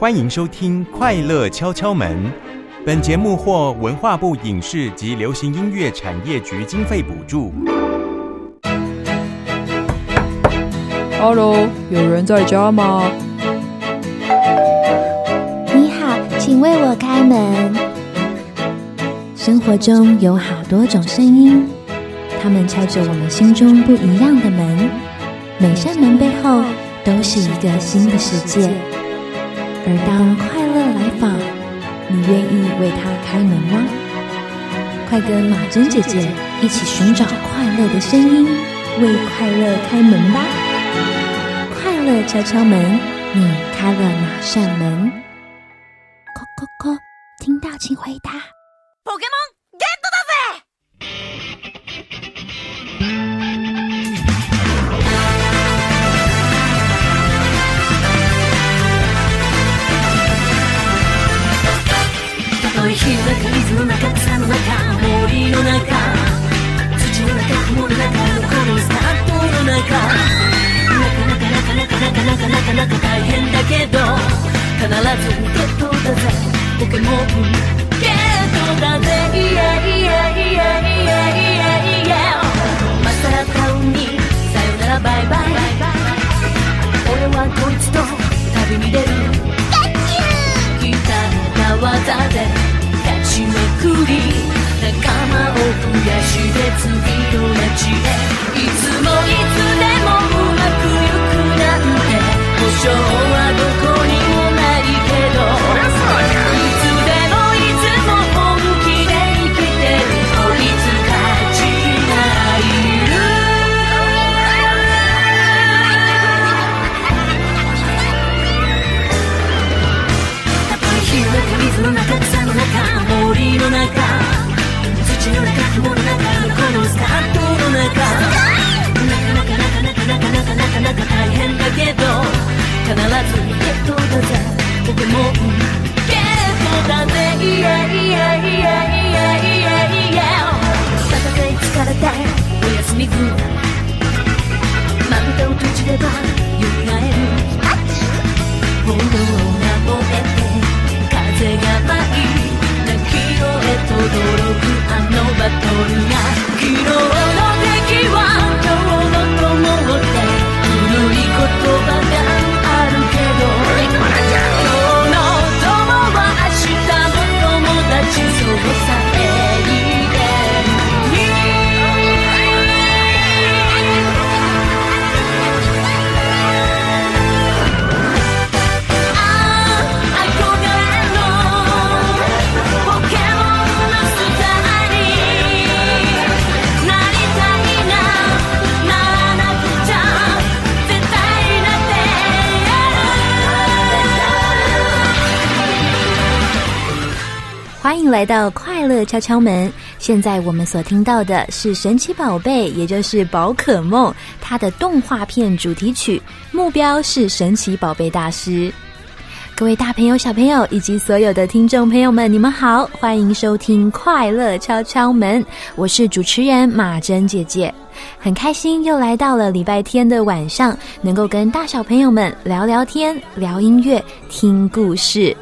欢迎收听《快乐敲敲门》。本节目获文化部影视及流行音乐产业局经费补助。Hello，有人在家吗？你好，请为我开门。生活中有好多种声音，它们敲着我们心中不一样的门。每扇门背后都是一个新的世界。而当快乐来访，你愿意为它开门吗？快跟马珍姐姐一起寻找快乐的声音，为快乐开门吧！快乐敲敲门，你开了哪扇门？扣扣扣，听到请回答。 Pokémon ゲットだぜ 森の中。土の中雲の中このスタートの中。なかなかなかなかなかなかなかなか大変だけど必ずゲットだぜ。ポケモンゲットだぜ。イエイイエイイエイイエイイエイイエイマサラタウンにさよならバイバイ。俺はこいつと旅に出る。ギターの技で勝ちまくり仲間を増やして次の街へ。いつもいつでもうまくいくなんて。保証はどこ来到快乐敲敲门。现在我们所听到的是神奇宝贝，也就是宝可梦，它的动画片主题曲。目标是神奇宝贝大师。各位大朋友、小朋友以及所有的听众朋友们，你们好，欢迎收听快乐敲敲门，我是主持人马珍姐姐。很开心又来到了礼拜天的晚上，能够跟大小朋友们聊聊天、聊音乐、听故事。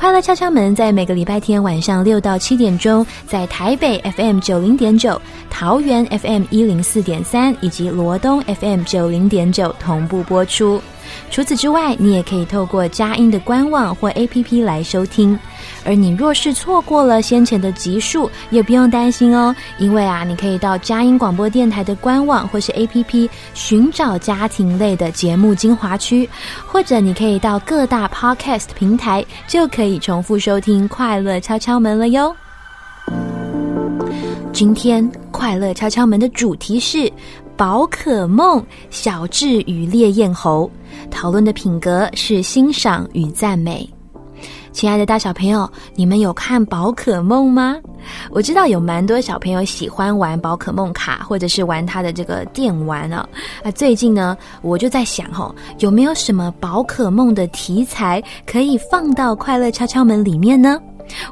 快乐敲敲门在每个礼拜天晚上六到七点钟，在台北 FM 九零点九、桃园 FM 一零四点三以及罗东 FM 九零点九同步播出。除此之外，你也可以透过佳音的官网或 APP 来收听。而你若是错过了先前的集数，也不用担心哦，因为啊，你可以到佳音广播电台的官网或是 APP 寻找家庭类的节目精华区，或者你可以到各大 Podcast 平台，就可以重复收听《快乐敲敲门》了哟。今天快乐敲敲门的主题是宝可梦小智与烈焰猴，讨论的品格是欣赏与赞美。亲爱的大小朋友，你们有看宝可梦吗？我知道有蛮多小朋友喜欢玩宝可梦卡，或者是玩它的这个电玩啊。啊，最近呢，我就在想哦，有没有什么宝可梦的题材可以放到快乐敲敲门里面呢？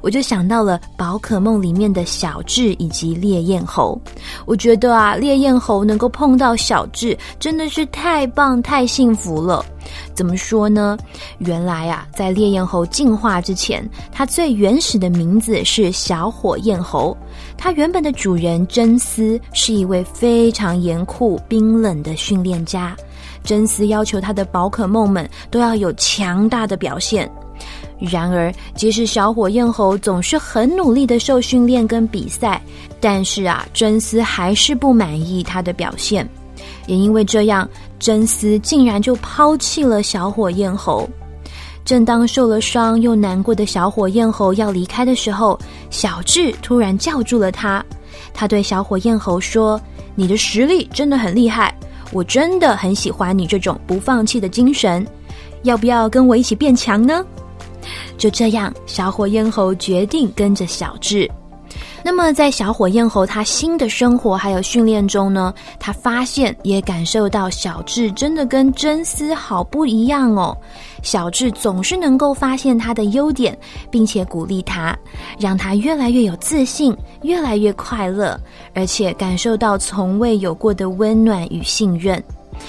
我就想到了宝可梦里面的小智以及烈焰猴。我觉得啊，烈焰猴能够碰到小智，真的是太棒、太幸福了。怎么说呢？原来啊，在烈焰猴进化之前，它最原始的名字是小火焰猴。它原本的主人真丝是一位非常严酷、冰冷的训练家。真丝要求他的宝可梦们都要有强大的表现。然而，即使小火焰猴总是很努力的受训练跟比赛，但是啊，真丝还是不满意他的表现。也因为这样，真丝竟然就抛弃了小火焰猴。正当受了伤又难过的小火焰猴要离开的时候，小智突然叫住了他。他对小火焰猴说：“你的实力真的很厉害，我真的很喜欢你这种不放弃的精神。要不要跟我一起变强呢？”就这样，小火焰猴决定跟着小智。那么，在小火焰猴它新的生活还有训练中呢，他发现也感受到小智真的跟真丝好不一样哦。小智总是能够发现他的优点，并且鼓励他，让他越来越有自信，越来越快乐，而且感受到从未有过的温暖与信任。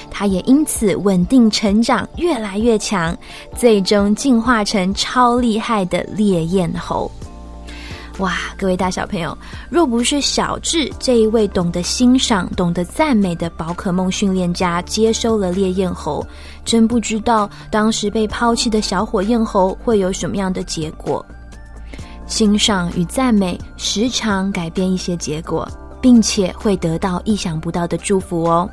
他也因此稳定成长，越来越强，最终进化成超厉害的烈焰猴。哇，各位大小朋友，若不是小智这一位懂得欣赏、懂得赞美的宝可梦训练家接收了烈焰猴，真不知道当时被抛弃的小火焰猴会有什么样的结果。欣赏与赞美时常改变一些结果，并且会得到意想不到的祝福哦。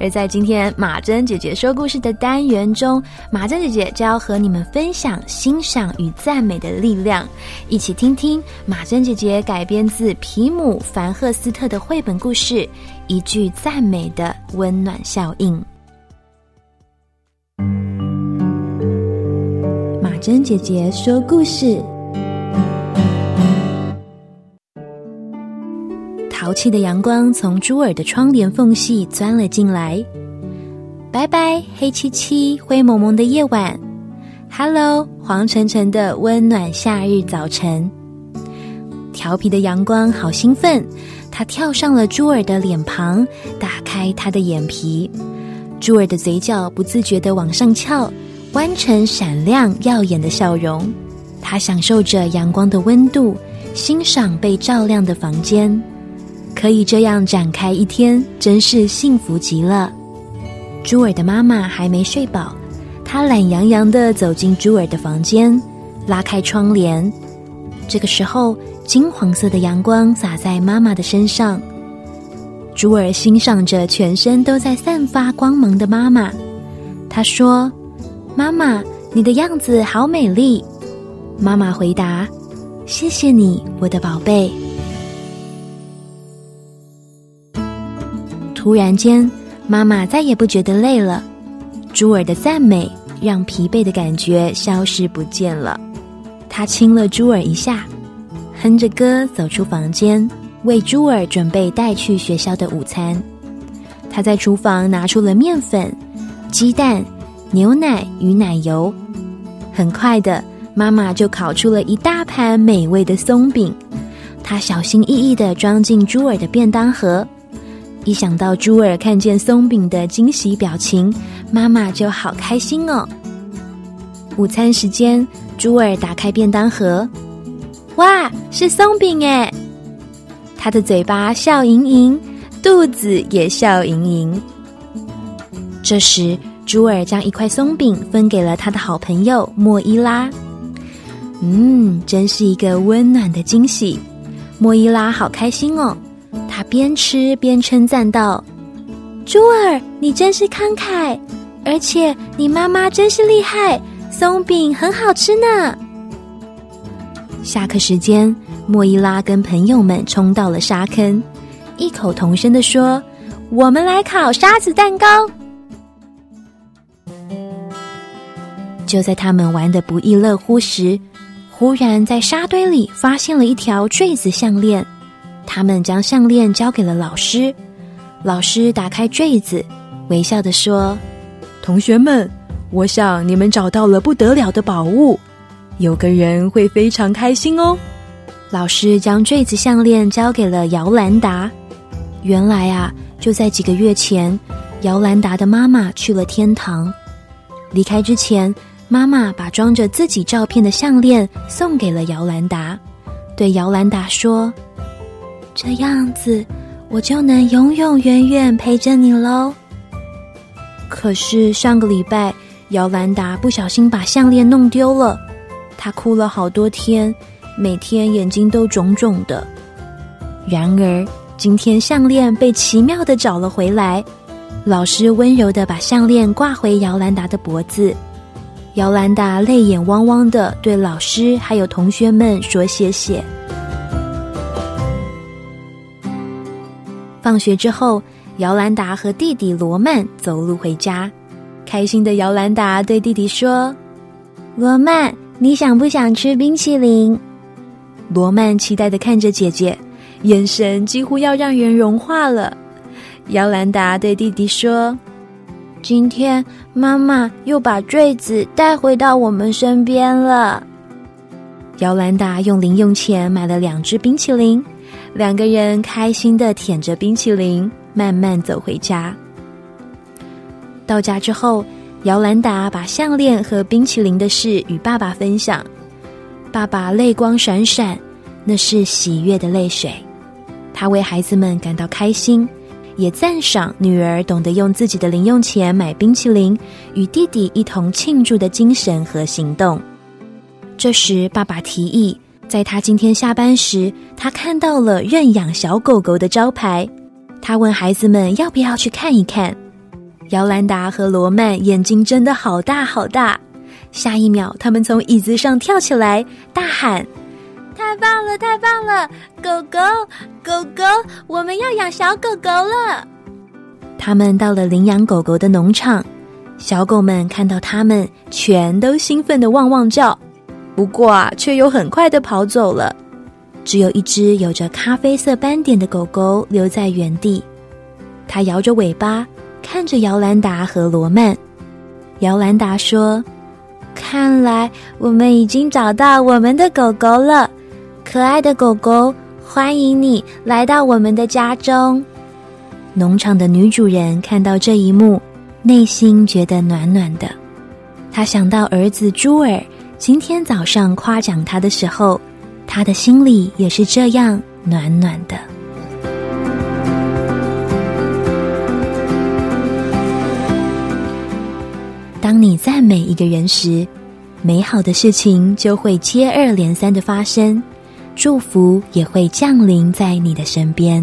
而在今天马珍姐姐说故事的单元中，马珍姐姐就要和你们分享欣赏与赞美的力量，一起听听马珍姐姐改编自皮姆·凡赫斯特的绘本故事《一句赞美的温暖效应》。马珍姐姐说故事。淘气的阳光从朱尔的窗帘缝隙钻了进来。拜拜，黑漆漆、灰蒙蒙的夜晚。Hello，黄澄澄的温暖夏日早晨。调皮的阳光好兴奋，它跳上了朱尔的脸庞，打开他的眼皮。朱尔的嘴角不自觉的往上翘，弯成闪亮耀眼的笑容。他享受着阳光的温度，欣赏被照亮的房间。可以这样展开一天，真是幸福极了。朱尔的妈妈还没睡饱，她懒洋洋的走进朱尔的房间，拉开窗帘。这个时候，金黄色的阳光洒在妈妈的身上。朱尔欣赏着全身都在散发光芒的妈妈，他说：“妈妈，你的样子好美丽。”妈妈回答：“谢谢你，我的宝贝。”突然间，妈妈再也不觉得累了。朱尔的赞美让疲惫的感觉消失不见了。他亲了朱尔一下，哼着歌走出房间，为朱尔准备带去学校的午餐。他在厨房拿出了面粉、鸡蛋、牛奶与奶油。很快的，妈妈就烤出了一大盘美味的松饼。她小心翼翼的装进朱尔的便当盒。一想到朱尔看见松饼的惊喜表情，妈妈就好开心哦。午餐时间，朱尔打开便当盒，哇，是松饼哎！他的嘴巴笑盈盈，肚子也笑盈盈。这时，朱尔将一块松饼分给了他的好朋友莫伊拉。嗯，真是一个温暖的惊喜，莫伊拉好开心哦。他边吃边称赞道：“朱尔，你真是慷慨，而且你妈妈真是厉害，松饼很好吃呢。”下课时间，莫伊拉跟朋友们冲到了沙坑，异口同声的说：“我们来烤沙子蛋糕。”就在他们玩的不亦乐乎时，忽然在沙堆里发现了一条坠子项链。他们将项链交给了老师，老师打开坠子，微笑的说：“同学们，我想你们找到了不得了的宝物。有个人会非常开心哦。老师将坠子项链交给了姚兰达。原来啊，就在几个月前，姚兰达的妈妈去了天堂。离开之前，妈妈把装着自己照片的项链送给了姚兰达，对姚兰达说：“这样子，我就能永永远远陪着你喽。”可是上个礼拜，姚兰达不小心把项链弄丢了，她哭了好多天。每天眼睛都肿肿的。然而，今天项链被奇妙的找了回来。老师温柔的把项链挂回姚兰达的脖子。姚兰达泪眼汪汪的对老师还有同学们说谢谢。放学之后，姚兰达和弟弟罗曼走路回家。开心的姚兰达对弟弟说：“罗曼，你想不想吃冰淇淋？”罗曼期待的看着姐姐，眼神几乎要让人融化了。姚兰达对弟弟说：“今天妈妈又把坠子带回到我们身边了。”姚兰达用零用钱买了两只冰淇淋，两个人开心的舔着冰淇淋，慢慢走回家。到家之后，姚兰达把项链和冰淇淋的事与爸爸分享。爸爸泪光闪闪，那是喜悦的泪水。他为孩子们感到开心，也赞赏女儿懂得用自己的零用钱买冰淇淋，与弟弟一同庆祝的精神和行动。这时，爸爸提议，在他今天下班时，他看到了认养小狗狗的招牌。他问孩子们要不要去看一看。姚兰达和罗曼眼睛睁得好大好大。下一秒，他们从椅子上跳起来，大喊：“太棒了，太棒了！狗狗，狗狗，我们要养小狗狗了！”他们到了领养狗狗的农场，小狗们看到他们，全都兴奋的汪汪叫。不过啊，却又很快的跑走了。只有一只有着咖啡色斑点的狗狗留在原地，它摇着尾巴，看着姚兰达和罗曼。姚兰达说。看来我们已经找到我们的狗狗了，可爱的狗狗，欢迎你来到我们的家中。农场的女主人看到这一幕，内心觉得暖暖的。她想到儿子朱尔今天早上夸奖他的时候，他的心里也是这样暖暖的。当你赞美一个人时，美好的事情就会接二连三的发生，祝福也会降临在你的身边。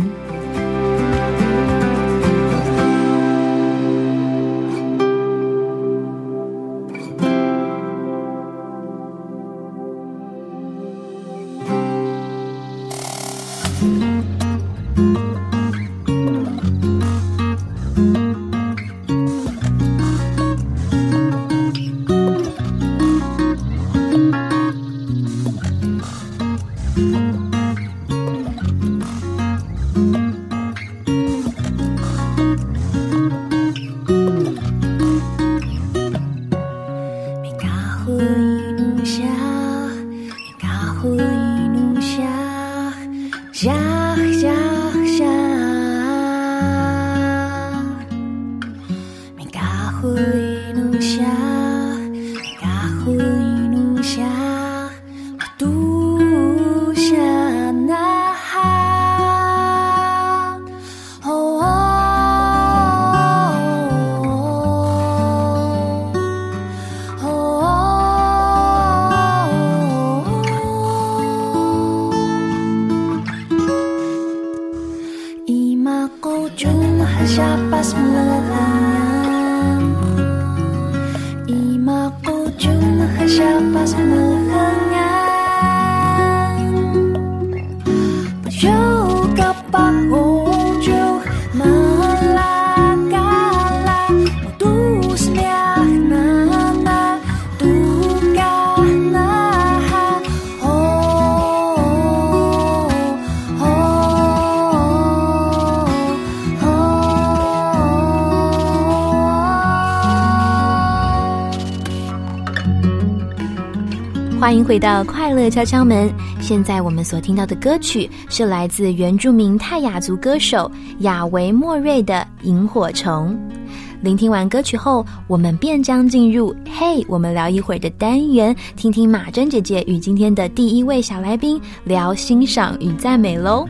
回到快乐敲敲门。现在我们所听到的歌曲是来自原住民泰雅族歌手雅维莫瑞的《萤火虫》。聆听完歌曲后，我们便将进入“嘿，我们聊一会儿”的单元，听听马珍姐姐与今天的第一位小来宾聊欣赏与赞美喽。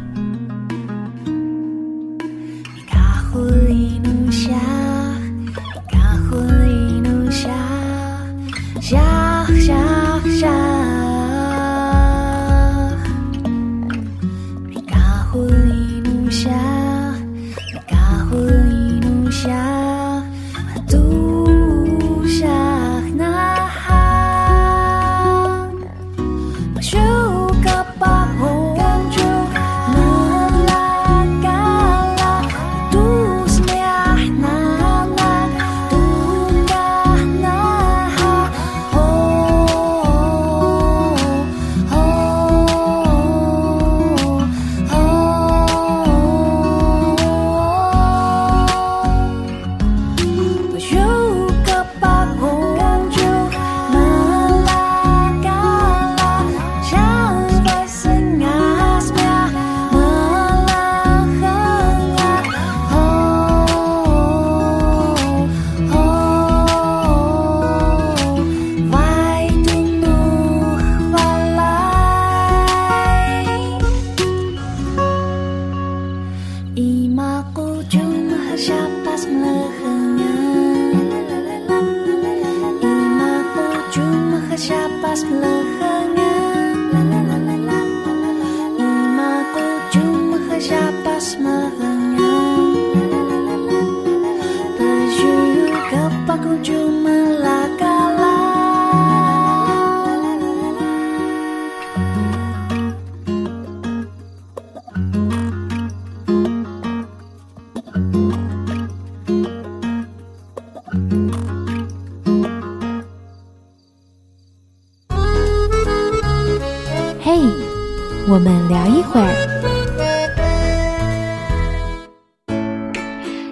我们聊一会儿。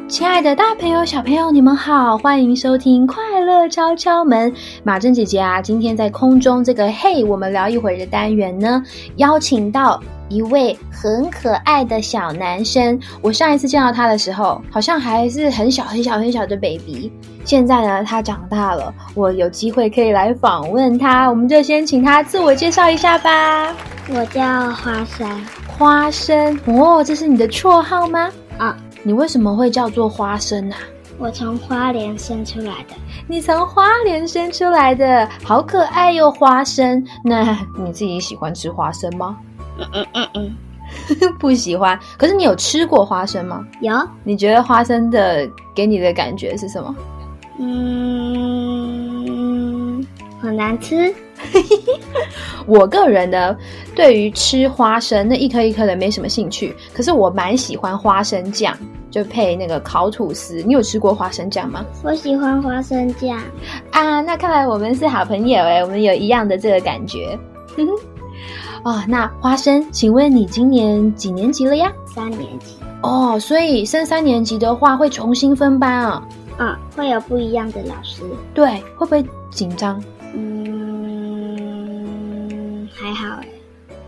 亲爱的大朋友、小朋友，你们好，欢迎收听《快乐敲敲门》。马珍姐姐啊，今天在空中这个“嘿，我们聊一会儿”的单元呢，邀请到一位很可爱的小男生。我上一次见到他的时候，好像还是很小、很小、很小的 baby。现在呢，他长大了，我有机会可以来访问他，我们就先请他自我介绍一下吧。我叫花生花生哦，这是你的绰号吗？啊，你为什么会叫做花生啊？我从花莲生出来的。你从花莲生出来的，好可爱哟、花生。那你自己喜欢吃花生吗？嗯嗯嗯，不喜欢。可是你有吃过花生吗？有，你觉得花生的给你的感觉是什么？嗯，很难吃。我个人呢，对于吃花生那一颗一颗的没什么兴趣，可是我蛮喜欢花生酱，就配那个烤吐司。你有吃过花生酱吗？我喜欢花生酱，啊，那看来我们是好朋友哎，我们有一样的这个感觉。哼哼，哦，那花生，请问你今年几年级了呀？三年级。哦，所以升三年级的话会重新分班啊？嗯，会有不一样的老师。对，会不会紧张？嗯，还好哎，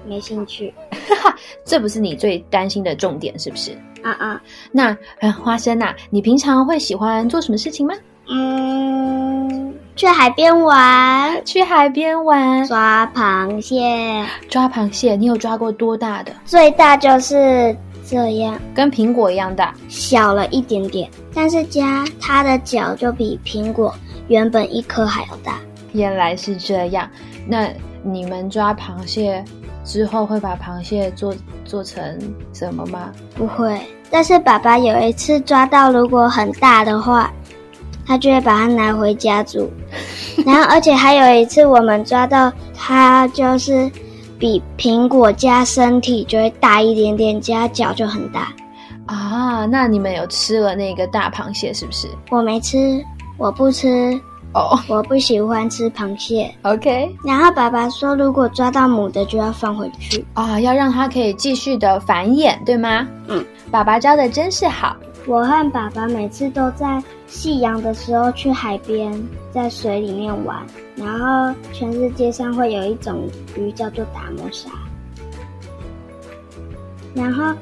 没兴趣。这不是你最担心的重点，是不是？啊啊，那呃，花生呐、你平常会喜欢做什么事情吗？嗯，去海边玩，去海边玩，抓螃蟹，抓螃蟹。你有抓过多大的？最大就是这样，跟苹果一样大。小了一点点，但是加它的脚就比苹果原本一颗还要大。原来是这样。那你们抓螃蟹之后会把螃蟹做做成什么吗？不会，但是爸爸有一次抓到，如果很大的话，他就会把它拿回家煮。然后，而且还有一次，我们抓到它就是比苹果加身体就会大一点点，加脚就很大。啊，那你们有吃了那个大螃蟹是不是？我没吃，我不吃，哦、我不喜欢吃螃蟹。o k 然后爸爸说，如果抓到母的就要放回去。啊，要让它可以继续的繁衍，对吗？嗯，爸爸教的真是好。我和爸爸每次都在夕阳的时候去海边，在水里面玩，然后全世界上会有一种鱼叫做达摩鲨，然后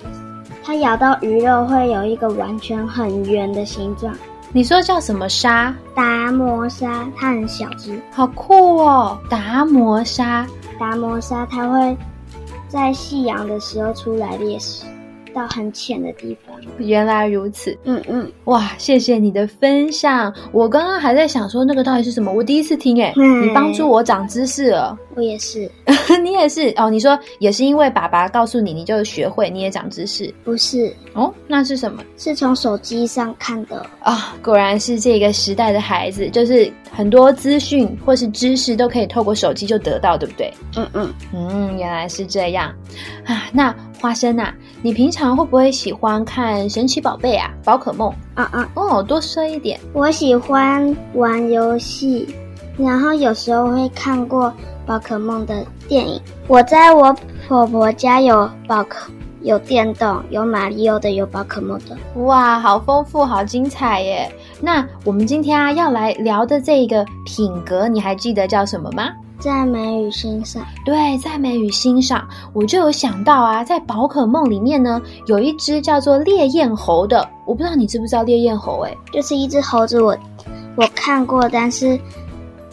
它咬到鱼肉会有一个完全很圆的形状。你说叫什么鲨？达摩鲨它很小只，好酷哦！达摩鲨，达摩鲨它会在夕阳的时候出来猎食，到很浅的地方。原来如此。嗯嗯，哇，谢谢你的分享。我刚刚还在想说那个到底是什么，我第一次听诶，嗯你帮助我长知识了。我也是，你也是哦，你说也是因为爸爸告诉你，你就学会，你也长知识不是哦。那是什么是从手机上看的。啊、果然是这个时代的孩子，就是很多资讯或是知识都可以透过手机就得到，对不对？嗯嗯，嗯，原来是这样啊。那花生啊，你平常会不会喜欢看神奇宝贝啊、宝可梦？啊啊，哦，多说一点。我喜欢玩游戏，然后有时候会看过宝可梦的电影。我在我婆婆家有宝可，有电动，有马里奥的，有宝可梦的。哇，好丰富，好精彩耶！那我们今天啊要来聊的这个品格，你还记得叫什么吗？赞美与欣赏，对，赞美与欣赏，我就有想到啊，在宝可梦里面呢，有一只叫做烈焰猴的，我不知道你知不知道烈焰猴？哎，就是一只猴子我，我看过，但是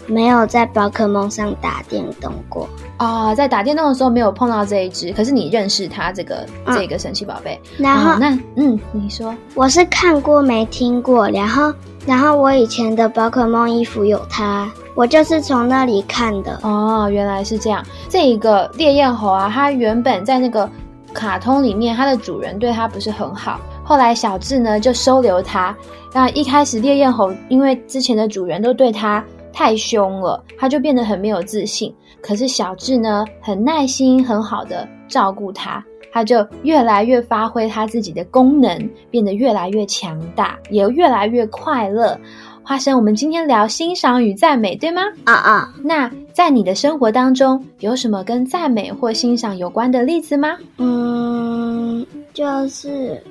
没有在宝可梦上打电动过。啊、在打电动的时候没有碰到这一只，可是你认识它这个、嗯这个神奇宝贝。然后、哦那嗯，你说我是看过没听过，然后然后我以前的宝可梦衣服有它，我就是从那里看的。哦，原来是这样。这一个烈焰猴啊，它原本在那个卡通里面，它的主人对它不是很好，后来小智呢就收留它。那一开始烈焰猴因为之前的主人都对它太凶了，他就变得很没有自信。可是小智呢，很耐心、很好的照顾他，他就越来越发挥他自己的功能，变得越来越强大，也越来越快乐。花生，我们今天聊欣赏与赞美，对吗？啊啊，那在你的生活当中，有什么跟赞美或欣赏有关的例子吗？嗯，就是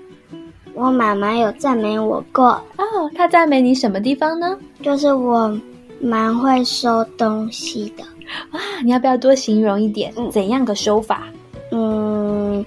我妈妈有赞美我过，哦，她赞美你什么地方呢？就是我蛮会收东西的。哇，你要不要多形容一点？嗯怎样个收法？嗯，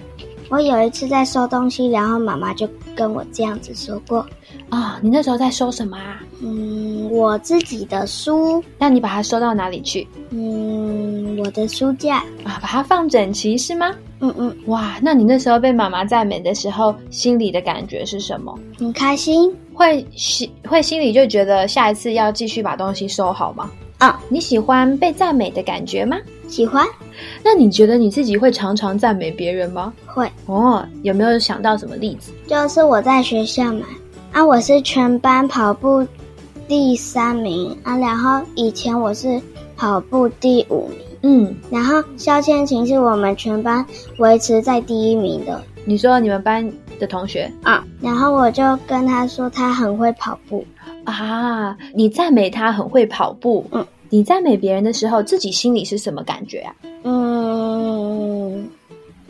我有一次在收东西，然后妈妈就跟我这样子说过。啊、你那时候在收什么啊？嗯，我自己的书，那你把它收到哪里去？嗯，我的书架，啊，把它放整齐是吗？嗯嗯，哇，那你那时候被妈妈赞美的时候，心里的感觉是什么？很开心。会心会心里就觉得下一次要继续把东西收好吗？啊，你喜欢被赞美的感觉吗？喜欢那你觉得你自己会常常赞美别人吗？会，哦，有没有想到什么例子？就是我在学校嘛，啊，我是全班跑步第三名啊，然后以前我是跑步第五名，嗯，然后肖千晴是我们全班维持在第一名的你说你们班的同学啊，然后我就跟他说他很会跑步，啊，你赞美他很会跑步，嗯，你赞美别人的时候，自己心里是什么感觉啊？嗯，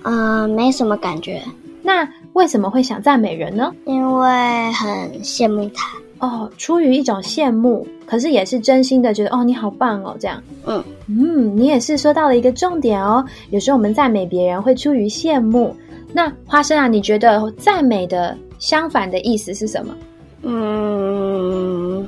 呃，没什么感觉，那为什么会想赞美人呢？因为很羡慕他，哦，出于一种羡慕，可是也是真心的觉得哦你好棒哦，这样。嗯嗯，你也是说到了一个重点哦。有时候我们赞美别人会出于羡慕。那花生啊，你觉得赞美的相反的意思是什么？嗯，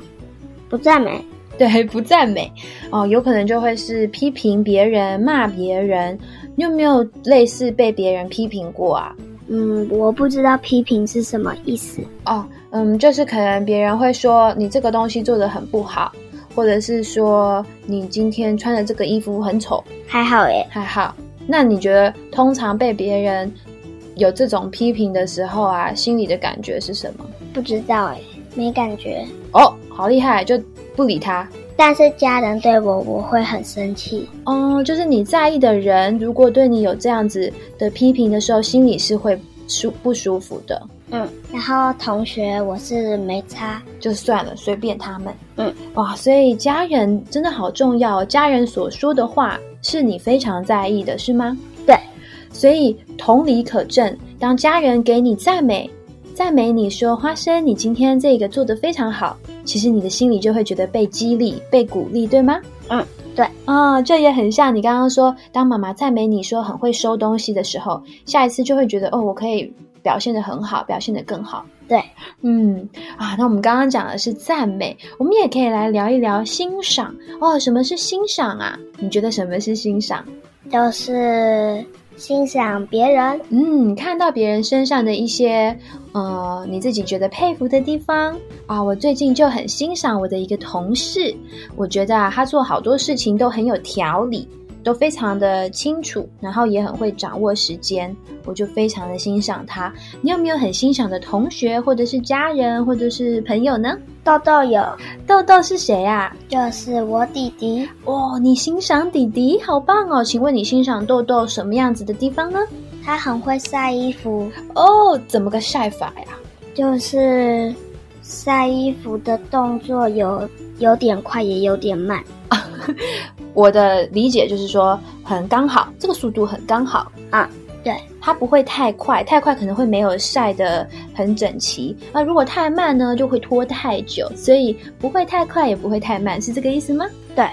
不赞美，对，不赞美哦，有可能就会是批评别人、骂别人。你有没有类似被别人批评过啊？嗯，我不知道批评是什么意思，哦，嗯，就是可能别人会说你这个东西做的很不好，或者是说你今天穿的这个衣服很丑，还好诶，还好。那你觉得通常被别人有这种批评的时候啊，心里的感觉是什么？不知道诶，没感觉，哦，好厉害，就不理他。但是家人对我，我会很生气。哦，就是你在意的人，如果对你有这样子的批评的时候，心里是会舒不舒服的。嗯，然后同学我是没差，就算了，随便他们。嗯，哇，所以家人真的好重要哦，家人所说的话是你非常在意的，是吗？对，所以同理可证，当家人给你赞美，赞美你说花生，你今天这个做的非常好，其实你的心里就会觉得被激励、被鼓励，对吗？嗯，对。啊、这也很像你刚刚说，当妈妈赞美你说很会收东西的时候，下一次就会觉得哦，我可以表现得很好，表现得更好。对，嗯啊，那我们刚刚讲的是赞美，我们也可以来聊一聊欣赏哦。什么是欣赏啊？你觉得什么是欣赏？就是欣赏别人。嗯，看到别人身上的一些呃，你自己觉得佩服的地方啊。我最近就很欣赏我的一个同事，我觉得啊，他做好多事情都很有条理，都非常的清楚，然后也很会掌握时间，我就非常的欣赏他。你有没有很欣赏的同学，或者是家人，或者是朋友呢？豆豆有，豆豆是谁啊？就是我弟弟，哦，你欣赏弟弟，好棒哦！请问你欣赏豆豆什么样子的地方呢？他很会晒衣服，哦，怎么个晒法呀？就是晒衣服的动作有有点快，也有点慢。我的理解就是说，很刚好，这个速度很刚好啊。对，它不会太快，太快可能会没有晒得很整齐。那如果太慢呢，就会拖太久。所以不会太快，也不会太慢，是这个意思吗？对，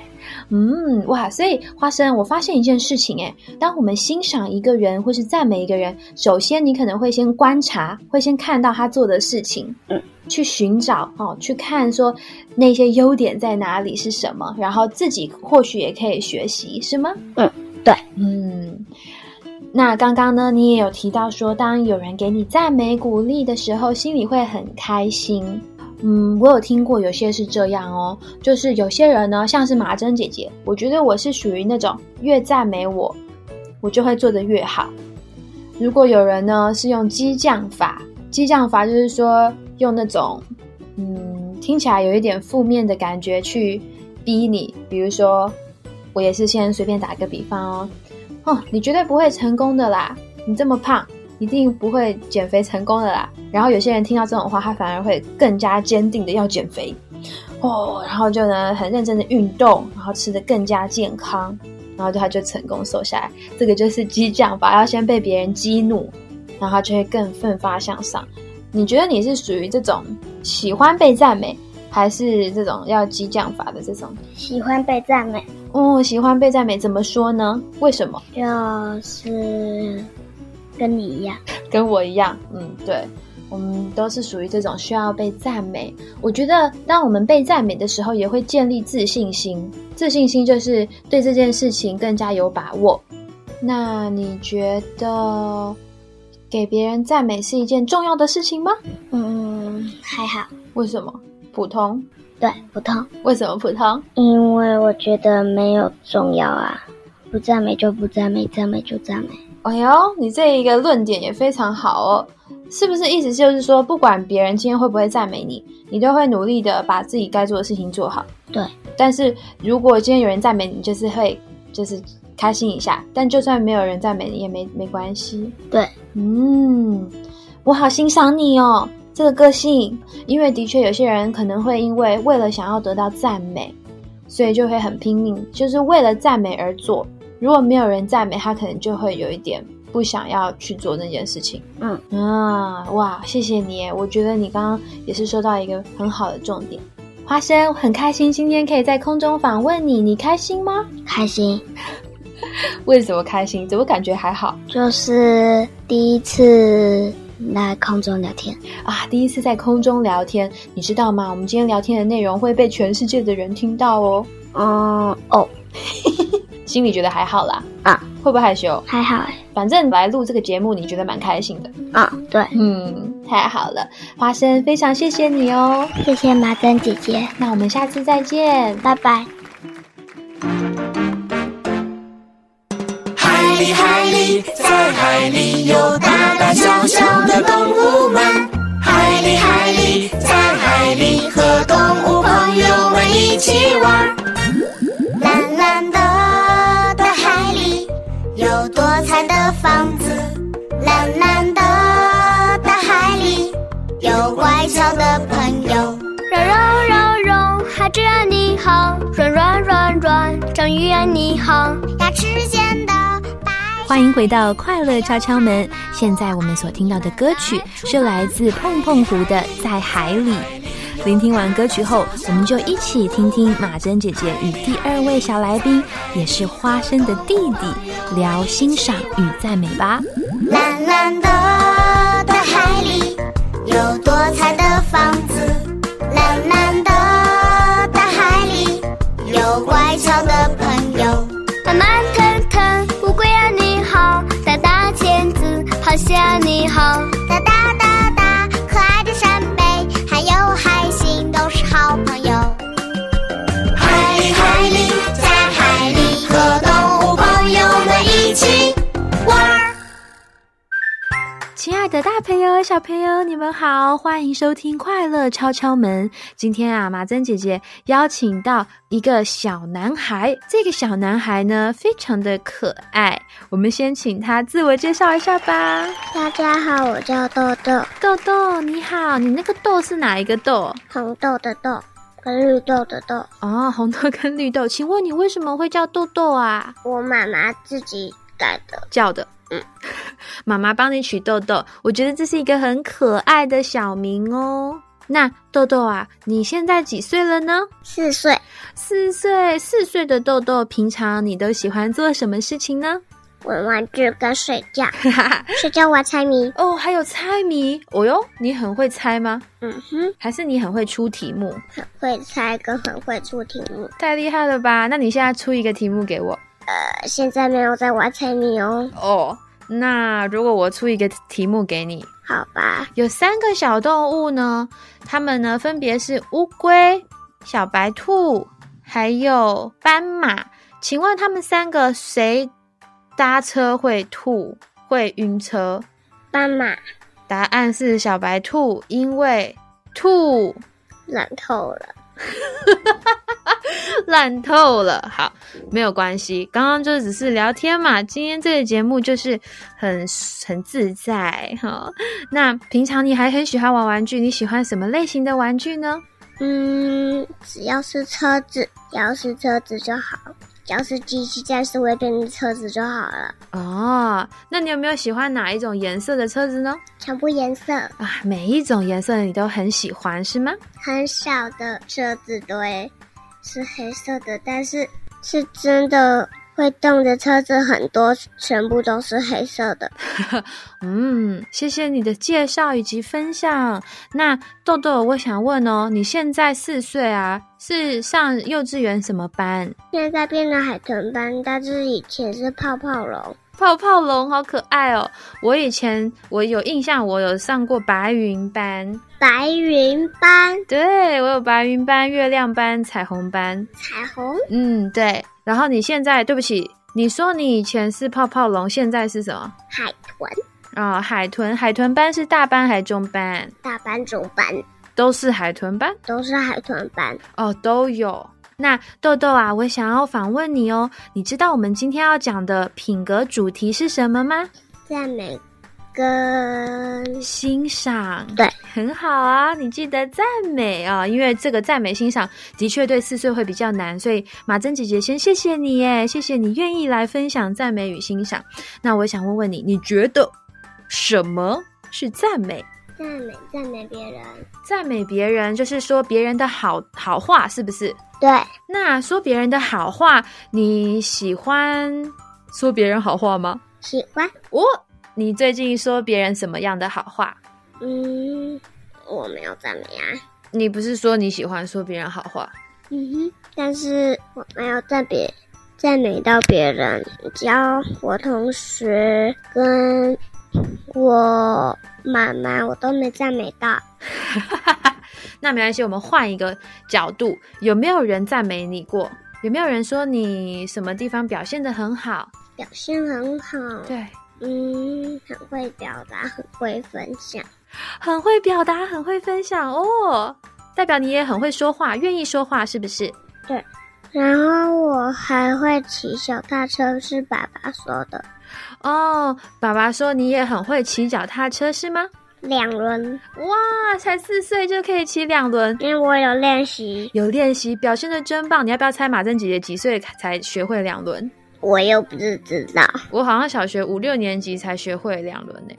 嗯，哇，所以花生，我发现一件事情，诶，当我们欣赏一个人或是赞美一个人，首先你可能会先观察，会先看到他做的事情，嗯，去寻找哦，去看说那些优点在哪里是什么，然后自己或许也可以学习，是吗？嗯，对，嗯。那刚刚呢，你也有提到说，当有人给你赞美鼓励的时候，心里会很开心。嗯，我有听过有些是这样哦，就是有些人呢，像是马珍姐姐，我觉得我是属于那种越赞美我，我就会做得越好。如果有人呢是用激将法，激将法就是说用那种嗯听起来有一点负面的感觉去逼你，比如说我也是先随便打个比方哦。哦，你绝对不会成功的啦！你这么胖，一定不会减肥成功的啦。然后有些人听到这种话，他反而会更加坚定的要减肥哦，然后就呢很认真的运动，然后吃的更加健康，然后就他就成功瘦下来。这个就是激将法，要先被别人激怒，然后他就会更奋发向上。你觉得你是属于这种喜欢被赞美，还是这种要激将法的这种？喜欢被赞美，哦，喜欢被赞美，怎么说呢？为什么？就是跟你一样。跟我一样，嗯，对，我们都是属于这种需要被赞美。我觉得，当我们被赞美的时候，也会建立自信心。自信心就是对这件事情更加有把握。那你觉得给别人赞美是一件重要的事情吗？嗯，还好，为什么？普通？对，普通。为什么普通？因为我觉得没有重要啊，不赞美就不赞美，赞美就赞美。哎呦，你这一个论点也非常好哦，是不是意思就是说，不管别人今天会不会赞美你，你都会努力的把自己该做的事情做好。对，但是如果今天有人赞美你，就是会就是开心一下；但就算没有人赞美你，也没没关系。对，嗯，我好欣赏你哦，这个个性，因为的确有些人可能会因为为了想要得到赞美，所以就会很拼命，就是为了赞美而做。如果没有人赞美他，可能就会有一点不想要去做那件事情。嗯啊，哇，谢谢你！我觉得你刚刚也是说到一个很好的重点。花生很开心今天可以在空中访问你，你开心吗？开心，为什么开心？怎么感觉还好就是第一次来空中聊天。啊？第一次在空中聊天，你知道吗？我们今天聊天的内容会被全世界的人听到哦。嗯，哦，心里觉得还好啦，啊，会不会害羞？还好哎。反正来录这个节目，你觉得蛮开心的。啊，对，嗯，太好了，花生非常谢谢你哦。谢谢麻珍姐姐，那我们下次再见，拜拜。海里海里，在海里有大大小小的动物们。海里海里，在海里和动物朋友们一起玩。蓝蓝的有多彩的房子，蓝蓝的大海里有乖巧的朋友。柔柔柔柔，海蜇爱你好；软软软软，章鱼爱你好。牙齿间的白欢迎回到快乐敲敲门。现在我们所听到的歌曲是来自碰碰狐的《在海里》。聆听完歌曲后，我们就一起听听马珍姐姐与第二位小来宾，也是花生的弟弟，聊欣赏与赞美吧。蓝蓝的大海里有多彩的房子，亲爱的大朋友、小朋友，你们好，欢迎收听《快乐敲敲门》。今天啊，马珍姐姐邀请到一个小男孩，这个小男孩呢，非常的可爱。我们先请他自我介绍一下吧。大家好，我叫豆豆，豆豆，你好，你那个豆是哪一个豆？红豆的豆跟绿豆的豆，哦，红豆跟绿豆。请问你为什么会叫豆豆啊？我妈妈自己改的。叫的。嗯，妈妈帮你取豆豆，我觉得这是一个很可爱的小名哦。那豆豆啊，你现在几岁了呢？四岁，四岁，四岁的豆豆，平常你都喜欢做什么事情呢？玩玩具跟睡觉，睡觉玩猜谜。哦，还有猜谜。哦哟，你很会猜吗？嗯哼，还是你很会出题目？很会猜跟很会出题目。太厉害了吧？那你现在出一个题目给我。呃，现在没有在玩猜谜哦。哦，那如果我出一个题目给你，好吧，有三个小动物呢，它们呢分别是乌龟、小白兔，还有斑马。请问他们三个谁搭车会吐、会晕车？斑马答案是小白兔，因为吐冷透了。烂透了。好，没有关系，刚刚就只是聊天嘛。今天这个节目就是很很自在哈。那平常你还很喜欢玩玩具，你喜欢什么类型的玩具呢？嗯，只要是车子，只要是车子就好，要是机器战士会变成车子就好了。哦，那你有没有喜欢哪一种颜色的车子呢？全部颜色，啊，每一种颜色你都很喜欢是吗？很小的车子对是黑色的，但是是真的会动的车子很多，全部都是黑色的。嗯，谢谢你的介绍以及分享。那豆豆，我想问哦，你现在四岁啊，是上幼稚园什么班？现在变成海豚班，但是以前是泡泡龙。泡泡龙好可爱哦！我以前我有印象，我有上过白云班，白云班、对我有白云班、月亮班、彩虹班。彩虹、嗯，对。然后你现在，对不起，你说你以前是泡泡龙，现在是什么？海豚、啊、海豚。海豚班是大班还是中班？大班、中班都是海豚班都是海豚班。哦，都有。那豆豆啊，我想要访问你哦。你知道我们今天要讲的品格主题是什么吗？赞美跟欣赏，对，很好啊。你记得赞美啊，因为这个赞美欣赏的确对四岁会比较难，所以马珍姐姐先谢谢你耶，谢谢你愿意来分享赞美与欣赏。那我想问问你，你觉得什么是赞美？赞美赞美别人。赞美别人就是说别人的好好话，是不是？对，那说别人的好话，你喜欢说别人好话吗？喜欢。哦，你最近说别人什么样的好话？嗯，我没有赞美啊。你不是说你喜欢说别人好话？嗯哼，但是我没有赞别赞美到别人，只要我同学跟我妈妈，我都没赞美到。那没关系，我们换一个角度，有没有人赞美你过？有没有人说你什么地方表现的很好？表现很好，对，嗯，很会表达，很会分享。很会表达，很会分享哦，代表你也很会说话，愿意说话，是不是？对然后我还会骑小踏车，是爸爸说的，哦，爸爸说你也很会骑脚踏车，是吗？两轮，哇，才四岁就可以骑两轮，因为我有练习。有练习，表现的真棒。你要不要猜马珍姐姐几岁才学会两轮？我又不是知道。我好像小学五六年级才学会两轮呢。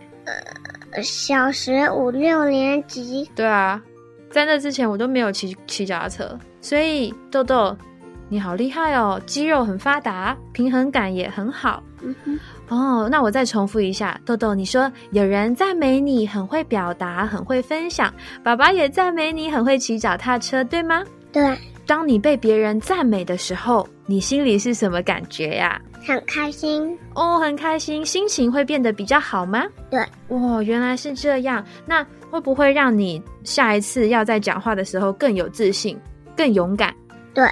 呃小学五六年级，对啊，在那之前我都没有骑骑脚踏车，所以豆豆，你好厉害哦，肌肉很发达，平衡感也很好。嗯哼，哦，那我再重复一下，豆豆，你说有人赞美你很会表达，很会分享，爸爸也赞美你很会骑脚踏车，对吗？对，当你被别人赞美的时候，你心里是什么感觉呀？很开心。哦，很开心，心情会变得比较好吗？对，哇，原来是这样。那会不会让你下一次要在讲话的时候更有自信、更勇敢？对，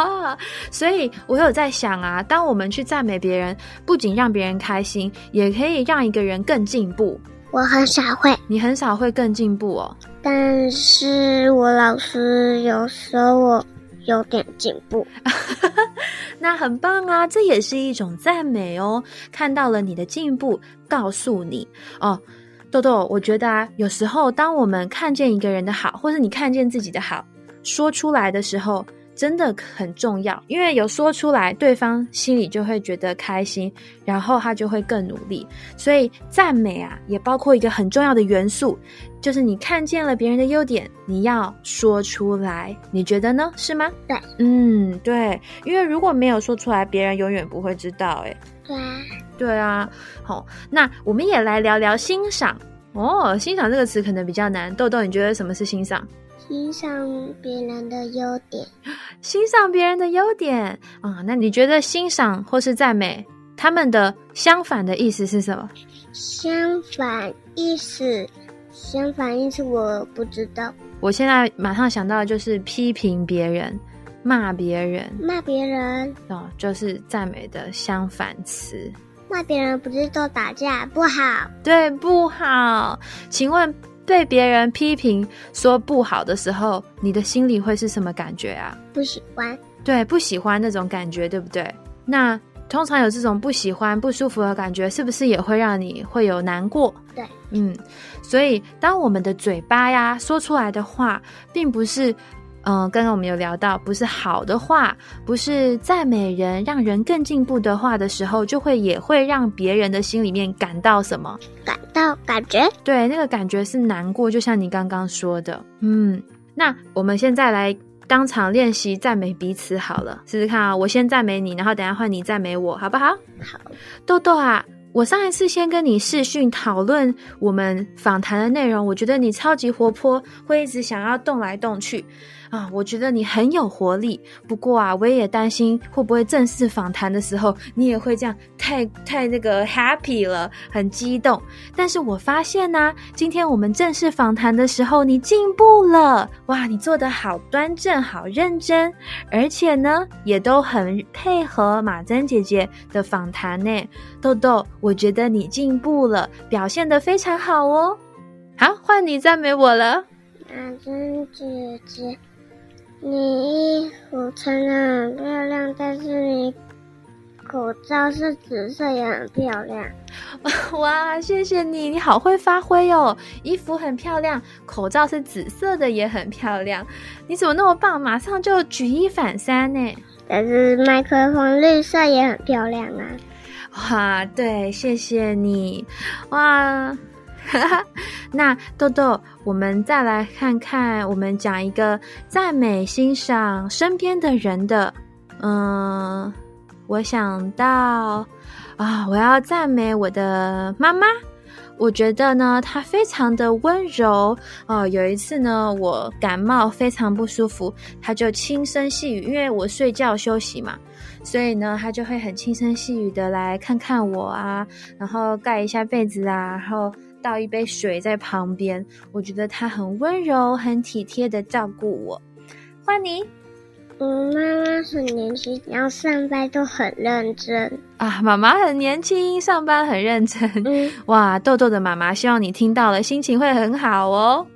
所以我有在想啊，当我们去赞美别人，不仅让别人开心，也可以让一个人更进步。我很少会，你很少会更进步哦。但是我老师有时候我有点进步。那很棒啊，这也是一种赞美哦。看到了你的进步，告诉你哦，豆豆，我觉得啊，有时候当我们看见一个人的好，或是你看见自己的好，说出来的时候，真的很重要，因为有说出来，对方心里就会觉得开心，然后他就会更努力。所以赞美啊，也包括一个很重要的元素，就是你看见了别人的优点，你要说出来。你觉得呢？是吗？对，嗯，对，因为如果没有说出来，别人永远不会知道。哎，对啊，对啊，好，那我们也来聊聊欣赏哦。欣赏这个词可能比较难，豆豆，你觉得什么是欣赏？欣赏别人的优点，欣赏别人的优点啊、那你觉得欣赏或是赞美，他们的相反的意思是什么？相反意思，相反意思我不知道。我现在马上想到的就是批评别人、骂别人骂别人，哦，就是赞美的相反词。骂别人不是都打架不好？对，不好。请问被别人批评说不好的时候，你的心里会是什么感觉啊？不喜欢，对，不喜欢那种感觉，对不对？那通常有这种不喜欢、不舒服的感觉，是不是也会让你会有难过？对，嗯，所以当我们的嘴巴呀说出来的话，并不是，嗯、刚刚我们有聊到，不是好的话，不是赞美人、让人更进步的话的时候，就会也会让别人的心里面感到什么？感到感觉对，那个感觉是难过，就像你刚刚说的，嗯。那我们现在来当场练习赞美彼此好了，试试看啊！我先赞美你，然后等下换你赞美我，好不好？好。豆豆啊，我上一次先跟你视讯讨论我们访谈的内容，我觉得你超级活泼，会一直想要动来动去啊，我觉得你很有活力。不过啊，我也担心会不会正式访谈的时候，你也会这样太太那个 happy 了，很激动。但是我发现呢、今天我们正式访谈的时候，你进步了，哇，你做的好端正，好认真，而且呢，也都很配合马珍姐姐的访谈呢。豆豆，我觉得你进步了，表现得非常好哦。好，换你赞美我了。马珍姐姐，你衣服穿的很漂亮，但是你口罩是紫色也很漂亮。哇，谢谢你，你好会发挥哦！衣服很漂亮，口罩是紫色的也很漂亮。你怎么那么棒？马上就举一反三呢！但是麦克风绿色也很漂亮啊。哇，对，谢谢你，哇。那豆豆，我们再来看看，我们讲一个赞美、欣赏身边的人的，嗯，我想到啊，我要赞美我的妈妈。我觉得呢，她非常的温柔哦、有一次呢，我感冒非常不舒服，她就轻声细语，因为我睡觉休息嘛，所以呢，她就会很轻声细语的来看看我啊，然后盖一下被子啊，然后倒一杯水在旁边。我觉得他很温柔、很体贴的照顾我。换你嗯妈妈很年轻，然后上班都很认真。啊，妈妈很年轻，上班很认真。嗯，哇，豆豆的妈妈，希望你听到了，心情会很好哦。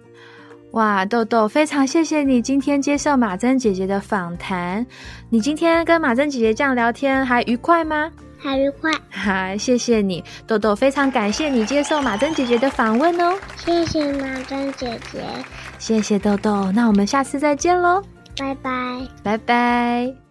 哇，豆豆，非常谢谢你今天接受马珍姐姐的访谈。你今天跟马珍姐姐这样聊天还愉快吗？还愉快。哈，谢谢你，豆豆，非常感谢你接受马珍姐姐的访问哦。谢谢马珍姐姐，谢谢豆豆，那我们下次再见喽，拜拜。拜拜。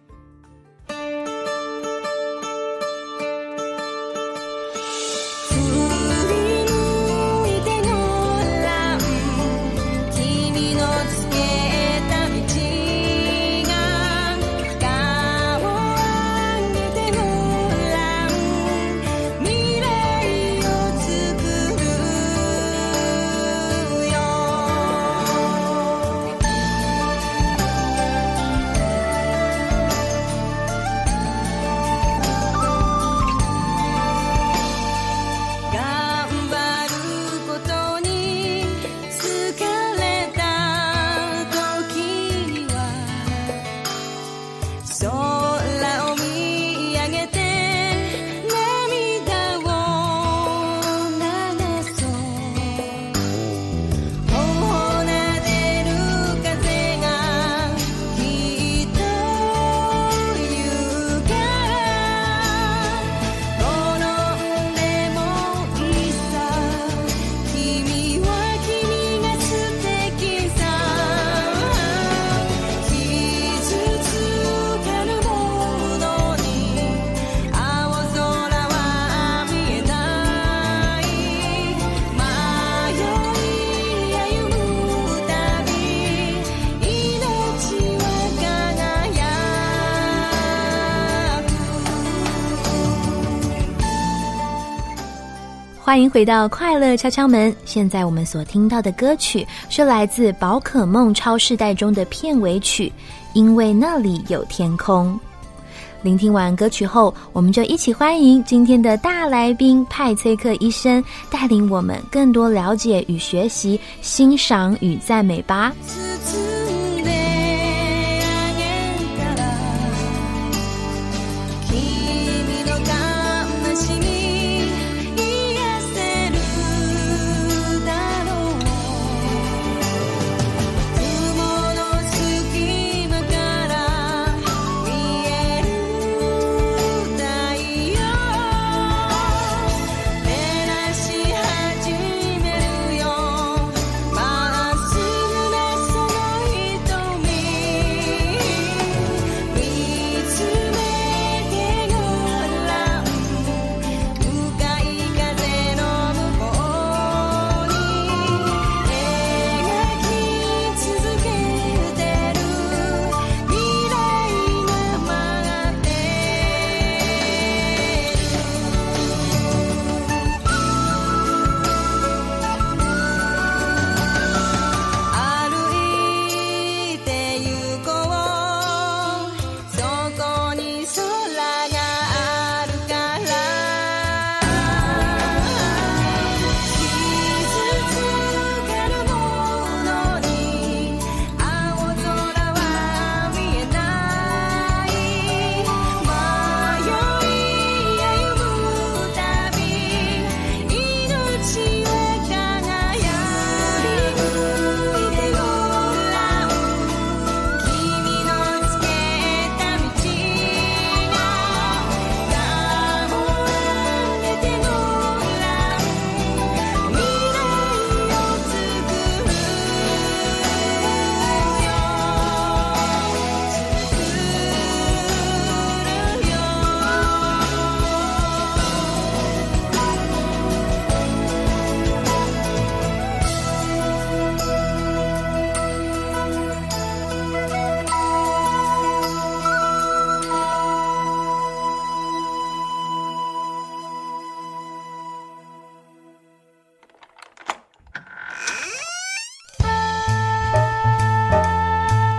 欢迎回到快乐敲敲门。现在我们所听到的歌曲是来自宝可梦超世代中的片尾曲《因为那里有天空》。聆听完歌曲后，我们就一起欢迎今天的大来宾派崔克医生，带领我们更多了解与学习、欣赏与赞美吧。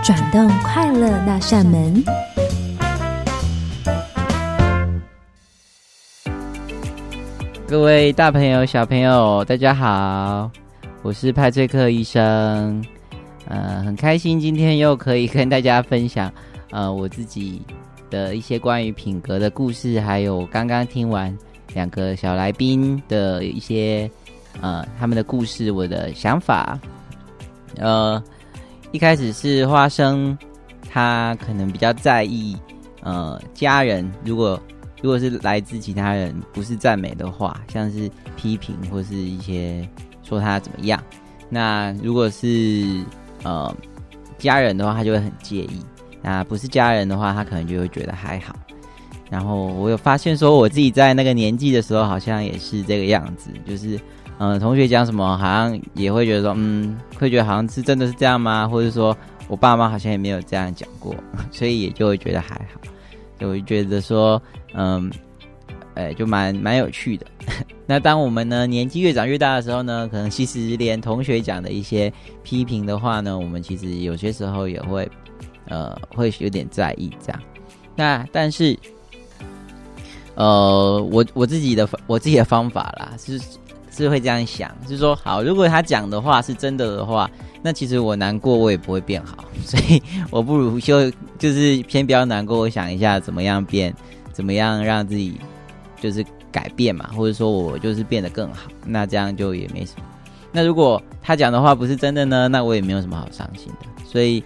转动快乐那扇门。各位大朋友、小朋友，大家好，我是派翠克医生。呃，很开心今天又可以跟大家分享呃我自己的一些关于品格的故事，还有刚刚听完两个小来宾的一些呃他们的故事，我的想法。呃，一开始是花生，他可能比较在意呃家人如果如果是来自其他人不是赞美的话，像是批评或是一些说他怎么样，那如果是呃家人的话，他就会很介意；那不是家人的话，他可能就会觉得还好。然后我有发现说，我自己在那个年纪的时候，好像也是这个样子，就是嗯、同学讲什么，好像也会觉得说，嗯，会觉得好像是真的是这样吗？或者说我爸妈好像也没有这样讲过，所以也就会觉得还好。所以我就觉得说，嗯，呃，就蛮蛮有趣的。那当我们呢年纪越长越大的时候呢，可能其实连同学讲的一些批评的话呢，我们其实有些时候也会，呃，会有点在意这样。那但是，呃，我我自己的我自己的方法啦，是是会这样想，就是说，好，如果他讲的话是真的的话，那其实我难过我也不会变好，所以我不如就就是先不要难过，我想一下怎么样变，怎么样让自己就是改变嘛，或者说我就是变得更好，那这样就也没什么。那如果他讲的话不是真的呢，那我也没有什么好伤心的。所以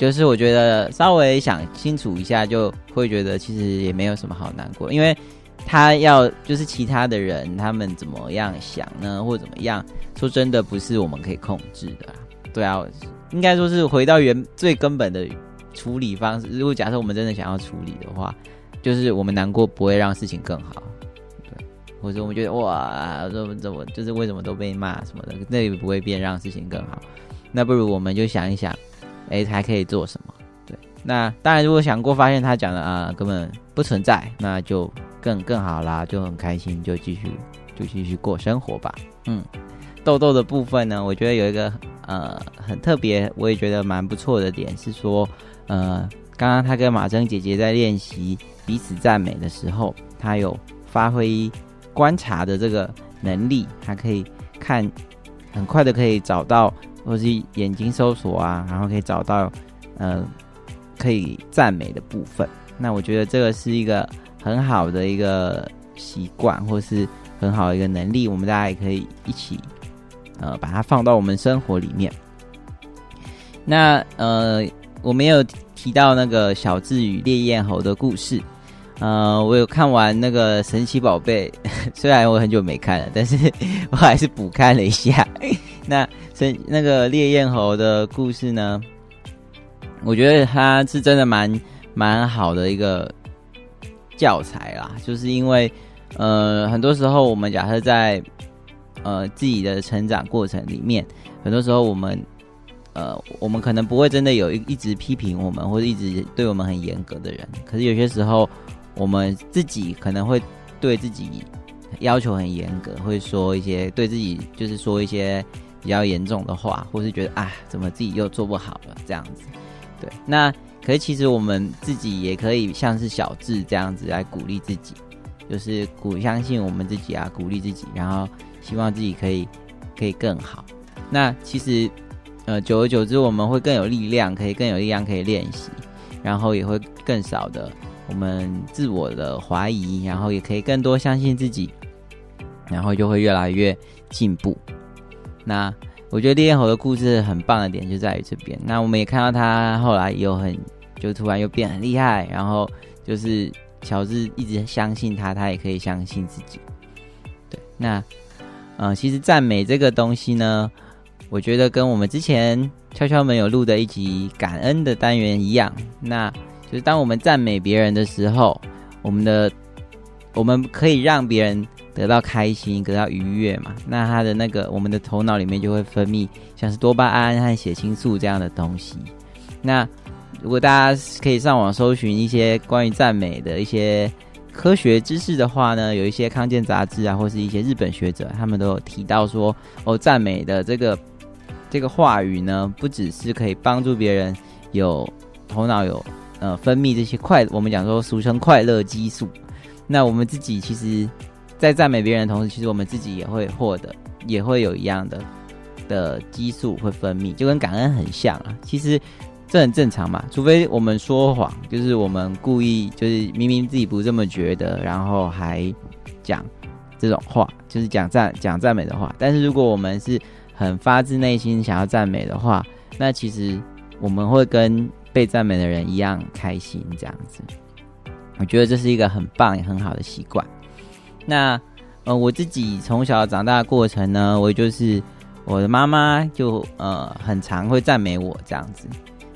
就是我觉得稍微想清楚一下，就会觉得其实也没有什么好难过，因为他要就是其他的人他们怎么样想呢，或者怎么样，说真的不是我们可以控制的。对啊，应该说是回到原最根本的处理方式。如果假设我们真的想要处理的话，就是我们难过不会让事情更好，对，或者我们觉得哇，怎么怎么就是为什么都被骂什么的，那也不会变让事情更好。那不如我们就想一想，哎，还可以做什么？对，那当然如果想过发现他讲的啊、根本不存在，那就更更好啦，就很开心，就继续就继续过生活吧。嗯，豆豆的部分呢，我觉得有一个呃很特别，我也觉得蛮不错的点是说，呃，刚刚他跟马珍姐姐在练习彼此赞美的时候，他有发挥观察的这个能力，他可以看很快的可以找到，或是眼睛搜索啊，然后可以找到呃可以赞美的部分。那我觉得这个是一个很好的一个习惯，或是很好的一个能力，我们大家也可以一起呃把它放到我们生活里面。那呃，我们有提到那个小智与烈焰猴的故事。呃，我有看完那个神奇宝贝，虽然我很久没看了，但是 我还是补看了一下。那神那个烈焰猴的故事呢，我觉得它是真的蛮蛮好的一个教材啦，就是因为呃，很多时候我们假设在呃自己的成长过程里面，很多时候我们呃，我们可能不会真的有一一直批评我们，或者一直对我们很严格的人，可是有些时候。我们自己可能会对自己要求很严格，会说一些对自己就是说一些比较严重的话，或是觉得啊，怎么自己又做不好了这样子。对，那可是其实我们自己也可以像是小智这样子来鼓励自己，就是鼓相信我们自己啊，鼓励自己，然后希望自己可以可以更好。那其实呃，久而久之，我们会更有力量，可以更有力量可以练习，然后也会更少的。我们自我的怀疑，然后也可以更多相信自己，然后就会越来越进步。那我觉得烈焰猴的故事很棒的点就在于这边。那我们也看到他后来又很，就突然又变很厉害，然后就是乔治一直相信他，他也可以相信自己。对，那嗯，其实赞美这个东西呢，我觉得跟我们之前悄悄们有录的一集感恩的单元一样，那。就是当我们赞美别人的时候，我们的我们可以让别人得到开心，得到愉悦嘛？那他的那个我们的头脑里面就会分泌像是多巴胺和血清素这样的东西。那如果大家可以上网搜寻一些关于赞美的一些科学知识的话呢，有一些康健杂志啊，或是一些日本学者，他们都有提到说，哦，赞美的这个这个话语呢，不只是可以帮助别人有头脑有。呃，分泌这些快，我们讲说俗称快乐激素。那我们自己其实，在赞美别人的同时，其实我们自己也会获得，也会有一样的的激素会分泌，就跟感恩很像啊。其实这很正常嘛，除非我们说谎，就是我们故意，就是明明自己不这么觉得，然后还讲这种话，就是讲赞讲赞美的话。但是如果我们是很发自内心想要赞美的话，那其实我们会跟。被赞美的人一样开心，这样子，我觉得这是一个很棒也很好的习惯。那呃，我自己从小长大的过程呢，我就是我的妈妈就呃很常会赞美我这样子。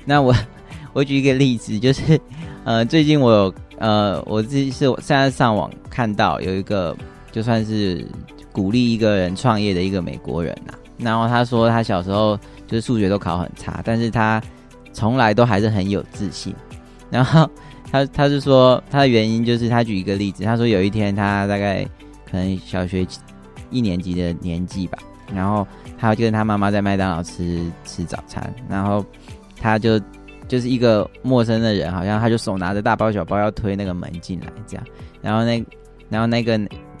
那我 我举一个例子，就是呃最近我有呃我自己是现在上网看到有一个就算是鼓励一个人创业的一个美国人呐，然后他说他小时候就是数学都考很差，但是他从来都还是很有自信，然后他他是说他的原因就是他举一个例子，他说有一天他大概可能小学一年级的年纪吧，然后他就跟他妈妈在麦当劳吃吃早餐，然后他就就是一个陌生的人，好像他就手拿着大包小包要推那个门进来这样，然后那然后那个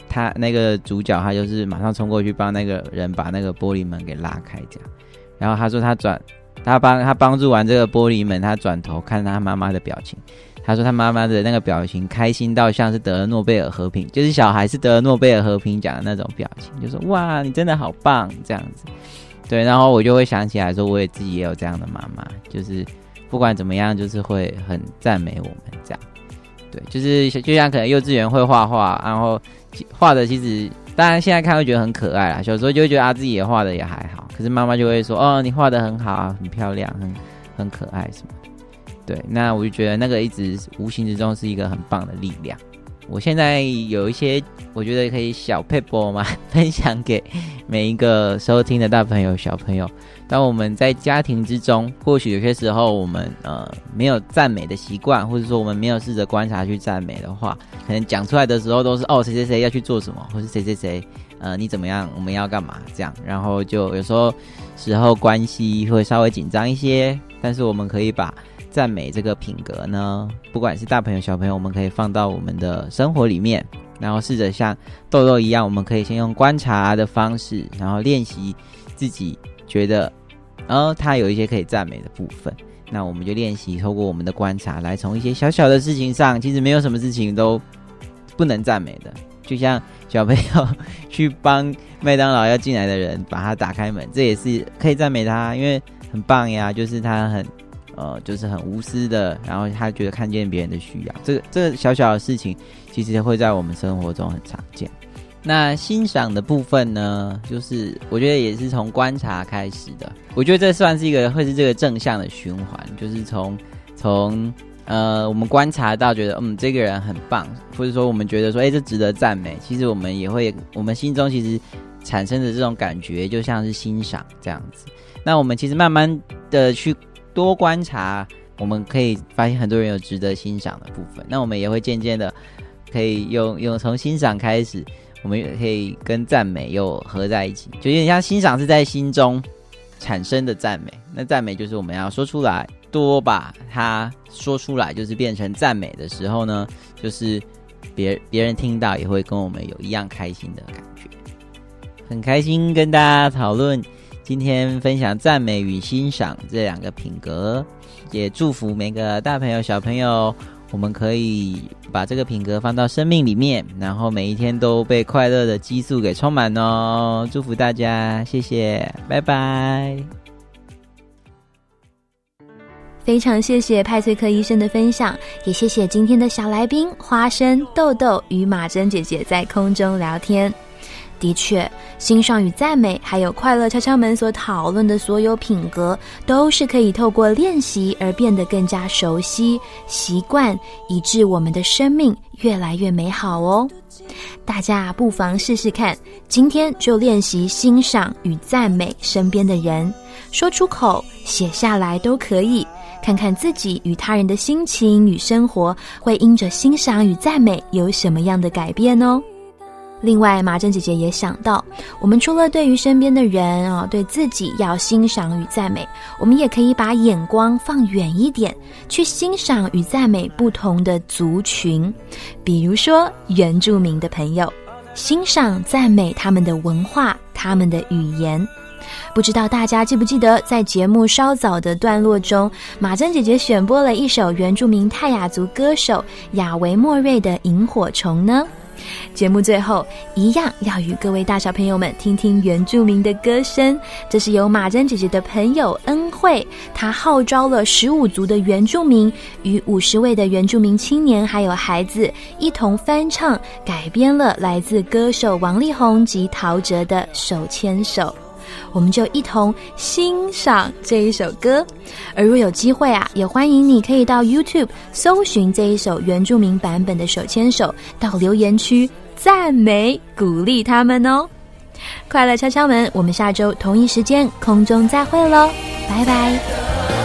他那个主角他就是马上冲过去帮那个人把那个玻璃门给拉开这样，然后他说他转。他帮他帮助完这个玻璃门，他转头看他妈妈的表情。他说他妈妈的那个表情开心到像是得了诺贝尔和平，就是小孩是得了诺贝尔和平奖的那种表情，就说哇，你真的好棒这样子。对，然后我就会想起来说，我也自己也有这样的妈妈，就是不管怎么样，就是会很赞美我们这样。对，就是就像可能幼稚园会画画，然后画的其实。当然，现在看会觉得很可爱啦。小时候就会觉得啊，自己也画的也还好。可是妈妈就会说：“哦，你画的很好啊，很漂亮，很很可爱什么。”对，那我就觉得那个一直无形之中是一个很棒的力量。我现在有一些我觉得可以小配播嘛，分享给每一个收听的大朋友、小朋友。当我们在家庭之中，或许有些时候我们呃没有赞美的习惯，或者说我们没有试着观察去赞美的话，可能讲出来的时候都是哦谁谁谁要去做什么，或是谁谁谁呃你怎么样，我们要干嘛这样，然后就有时候时候关系会稍微紧张一些，但是我们可以把赞美这个品格呢，不管是大朋友小朋友，我们可以放到我们的生活里面，然后试着像豆豆一样，我们可以先用观察的方式，然后练习自己。觉得，然后他有一些可以赞美的部分，那我们就练习透过我们的观察，来从一些小小的事情上，其实没有什么事情都不能赞美的。就像小朋友去帮 麦当劳要进来的人把他打开门，这也是可以赞美他，因为很棒呀，就是他很呃，就是很无私的，然后他觉得看见别人的需要，这个这个小小的事情，其实会在我们生活中很常见。那欣赏的部分呢，就是我觉得也是从观察开始的。我觉得这算是一个会是这个正向的循环，就是从从呃我们观察到觉得嗯这个人很棒，或者说我们觉得说哎这值得赞美，其实我们也会我们心中其实产生的这种感觉就像是欣赏这样子。那我们其实慢慢的去多观察，我们可以发现很多人有值得欣赏的部分。那我们也会渐渐的可以用用从欣赏开始。我们也可以跟赞美又合在一起，就有点像欣赏是在心中产生的赞美。那赞美就是我们要说出来，多把它说出来，就是变成赞美的时候呢，就是别别人听到也会跟我们有一样开心的感觉。很开心跟大家讨论今天分享赞美与欣赏这两个品格，也祝福每个大朋友小朋友。我们可以把这个品格放到生命里面，然后每一天都被快乐的激素给充满哦！祝福大家，谢谢，拜拜。非常谢谢派翠克医生的分享，也谢谢今天的小来宾花生豆豆与马珍姐姐在空中聊天。的确，欣赏与赞美，还有快乐敲敲门所讨论的所有品格，都是可以透过练习而变得更加熟悉、习惯，以致我们的生命越来越美好哦。大家不妨试试看，今天就练习欣赏与赞美身边的人，说出口、写下来都可以，看看自己与他人的心情与生活，会因着欣赏与赞美有什么样的改变哦。另外，马珍姐姐也想到，我们除了对于身边的人啊，对自己要欣赏与赞美，我们也可以把眼光放远一点，去欣赏与赞美不同的族群，比如说原住民的朋友，欣赏赞美他们的文化、他们的语言。不知道大家记不记得，在节目稍早的段落中，马珍姐姐选播了一首原住民泰雅族歌手亚维莫瑞的《萤火虫》呢？节目最后一样要与各位大小朋友们听听原住民的歌声。这是由马珍姐姐的朋友恩惠，她号召了十五族的原住民与五十位的原住民青年还有孩子一同翻唱改编了来自歌手王力宏及陶喆的《手牵手》。我们就一同欣赏这一首歌，而若有机会啊，也欢迎你可以到 YouTube 搜寻这一首原住民版本的《手牵手》，到留言区赞美鼓励他们哦。快乐敲敲门，我们下周同一时间空中再会喽，拜拜。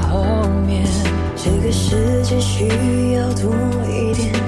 后面这个世界需要多一点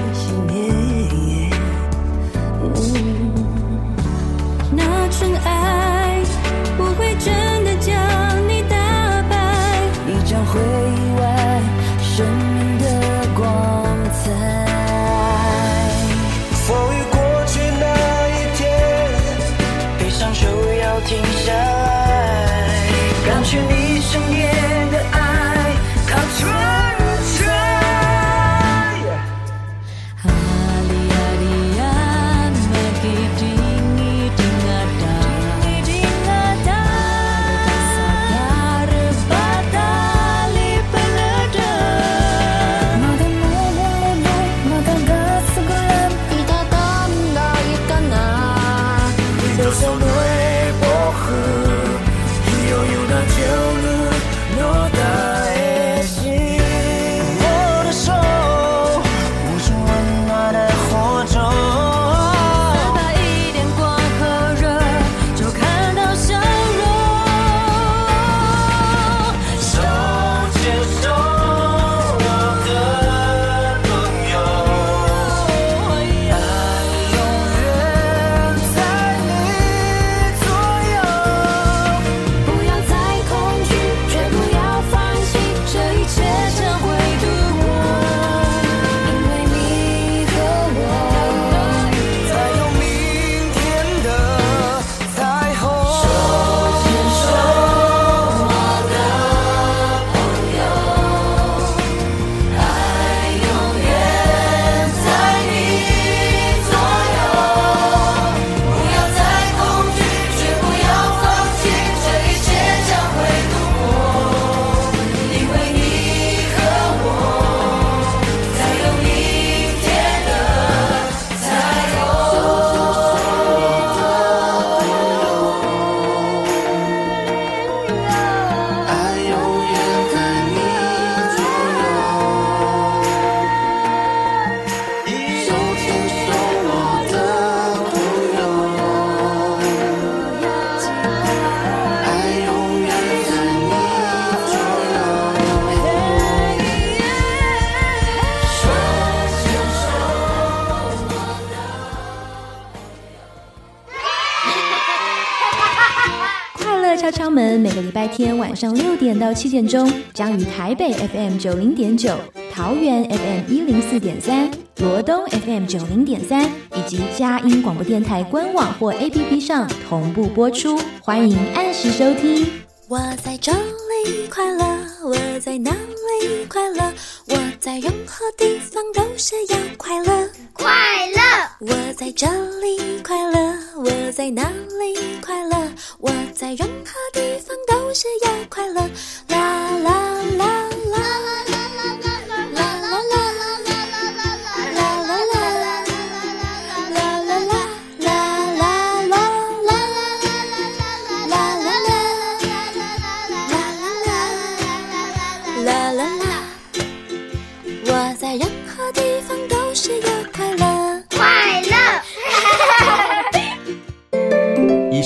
上六点到七点钟，将于台北 FM 九零点九、桃园 FM 一零四点三、罗东 FM 九零点三以及佳音广播电台官网或 APP 上同步播出。欢迎按时收听。我在这里快乐，我在那里快乐。我在任何地方都是要快乐，快乐。我在这里快乐，我在哪里快乐？我在任何地方都是要快乐，啦啦啦啦啦啦。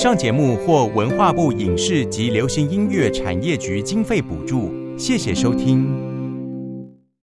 上节目或文化部影视及流行音乐产业局经费补助。谢谢收听。